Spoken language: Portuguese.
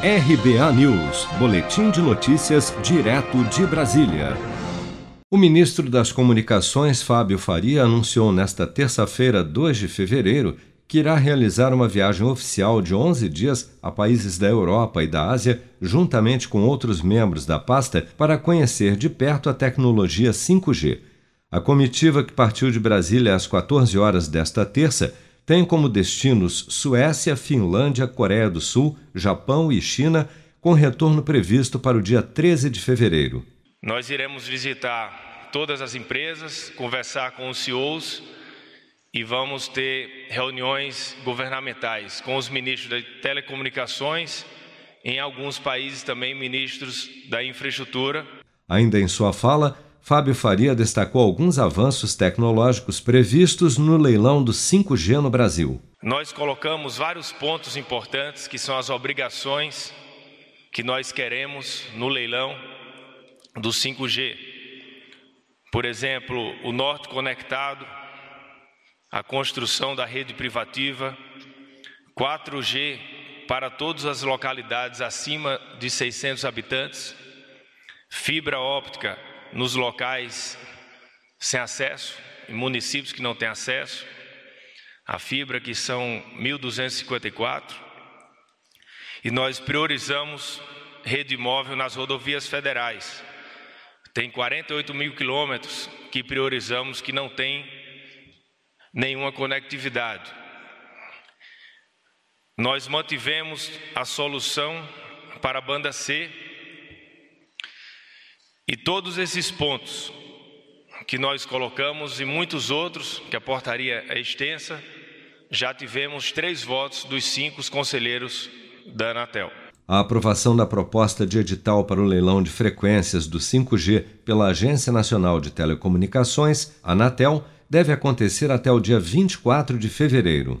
RBA News, Boletim de Notícias, direto de Brasília. O ministro das Comunicações, Fábio Faria, anunciou nesta terça-feira, 2 de fevereiro, que irá realizar uma viagem oficial de 11 dias a países da Europa e da Ásia, juntamente com outros membros da pasta, para conhecer de perto a tecnologia 5G. A comitiva que partiu de Brasília às 14 horas desta terça tem como destinos Suécia, Finlândia, Coreia do Sul, Japão e China, com retorno previsto para o dia 13 de fevereiro. Nós iremos visitar todas as empresas, conversar com os CEOs e vamos ter reuniões governamentais com os ministros de telecomunicações, em alguns países também ministros da infraestrutura. Ainda em sua fala, Fábio Faria destacou alguns avanços tecnológicos previstos no leilão do 5G no Brasil. Nós colocamos vários pontos importantes que são as obrigações que nós queremos no leilão do 5G. Por exemplo, o Norte Conectado, a construção da rede privativa, 4G para todas as localidades acima de 600 habitantes, fibra óptica nos locais sem acesso, em municípios que não têm acesso, a fibra que são 1.254, e nós priorizamos rede móvel nas rodovias federais. Tem 48 mil quilômetros que priorizamos que não tem nenhuma conectividade. Nós mantivemos a solução para a banda C e todos esses pontos que nós colocamos e muitos outros, que a portaria é extensa, já tivemos três votos dos cinco conselheiros da Anatel. A aprovação da proposta de edital para o leilão de frequências do 5G pela Agência Nacional de Telecomunicações, Anatel, deve acontecer até o dia 24 de fevereiro.